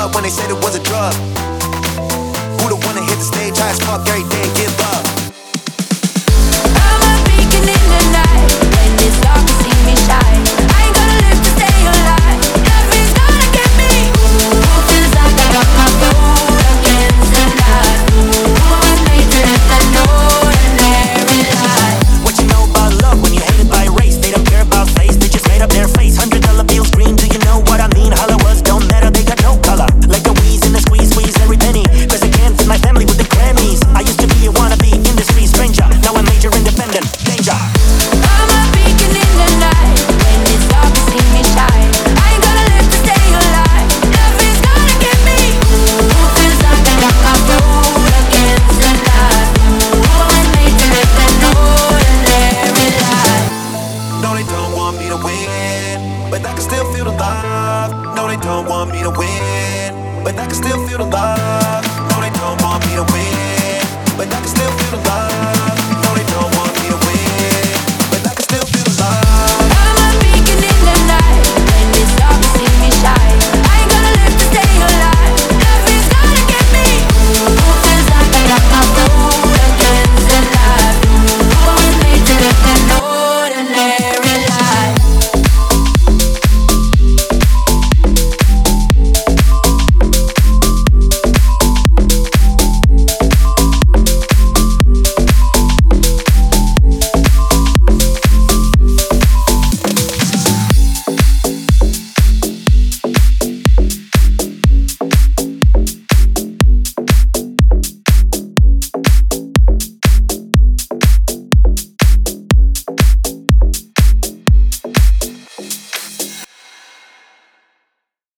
club when they said it was a drug. Who the one that hit the stage, highest fuck every day? But I can still feel the love. No, they don't want me to win, but I can still feel the love.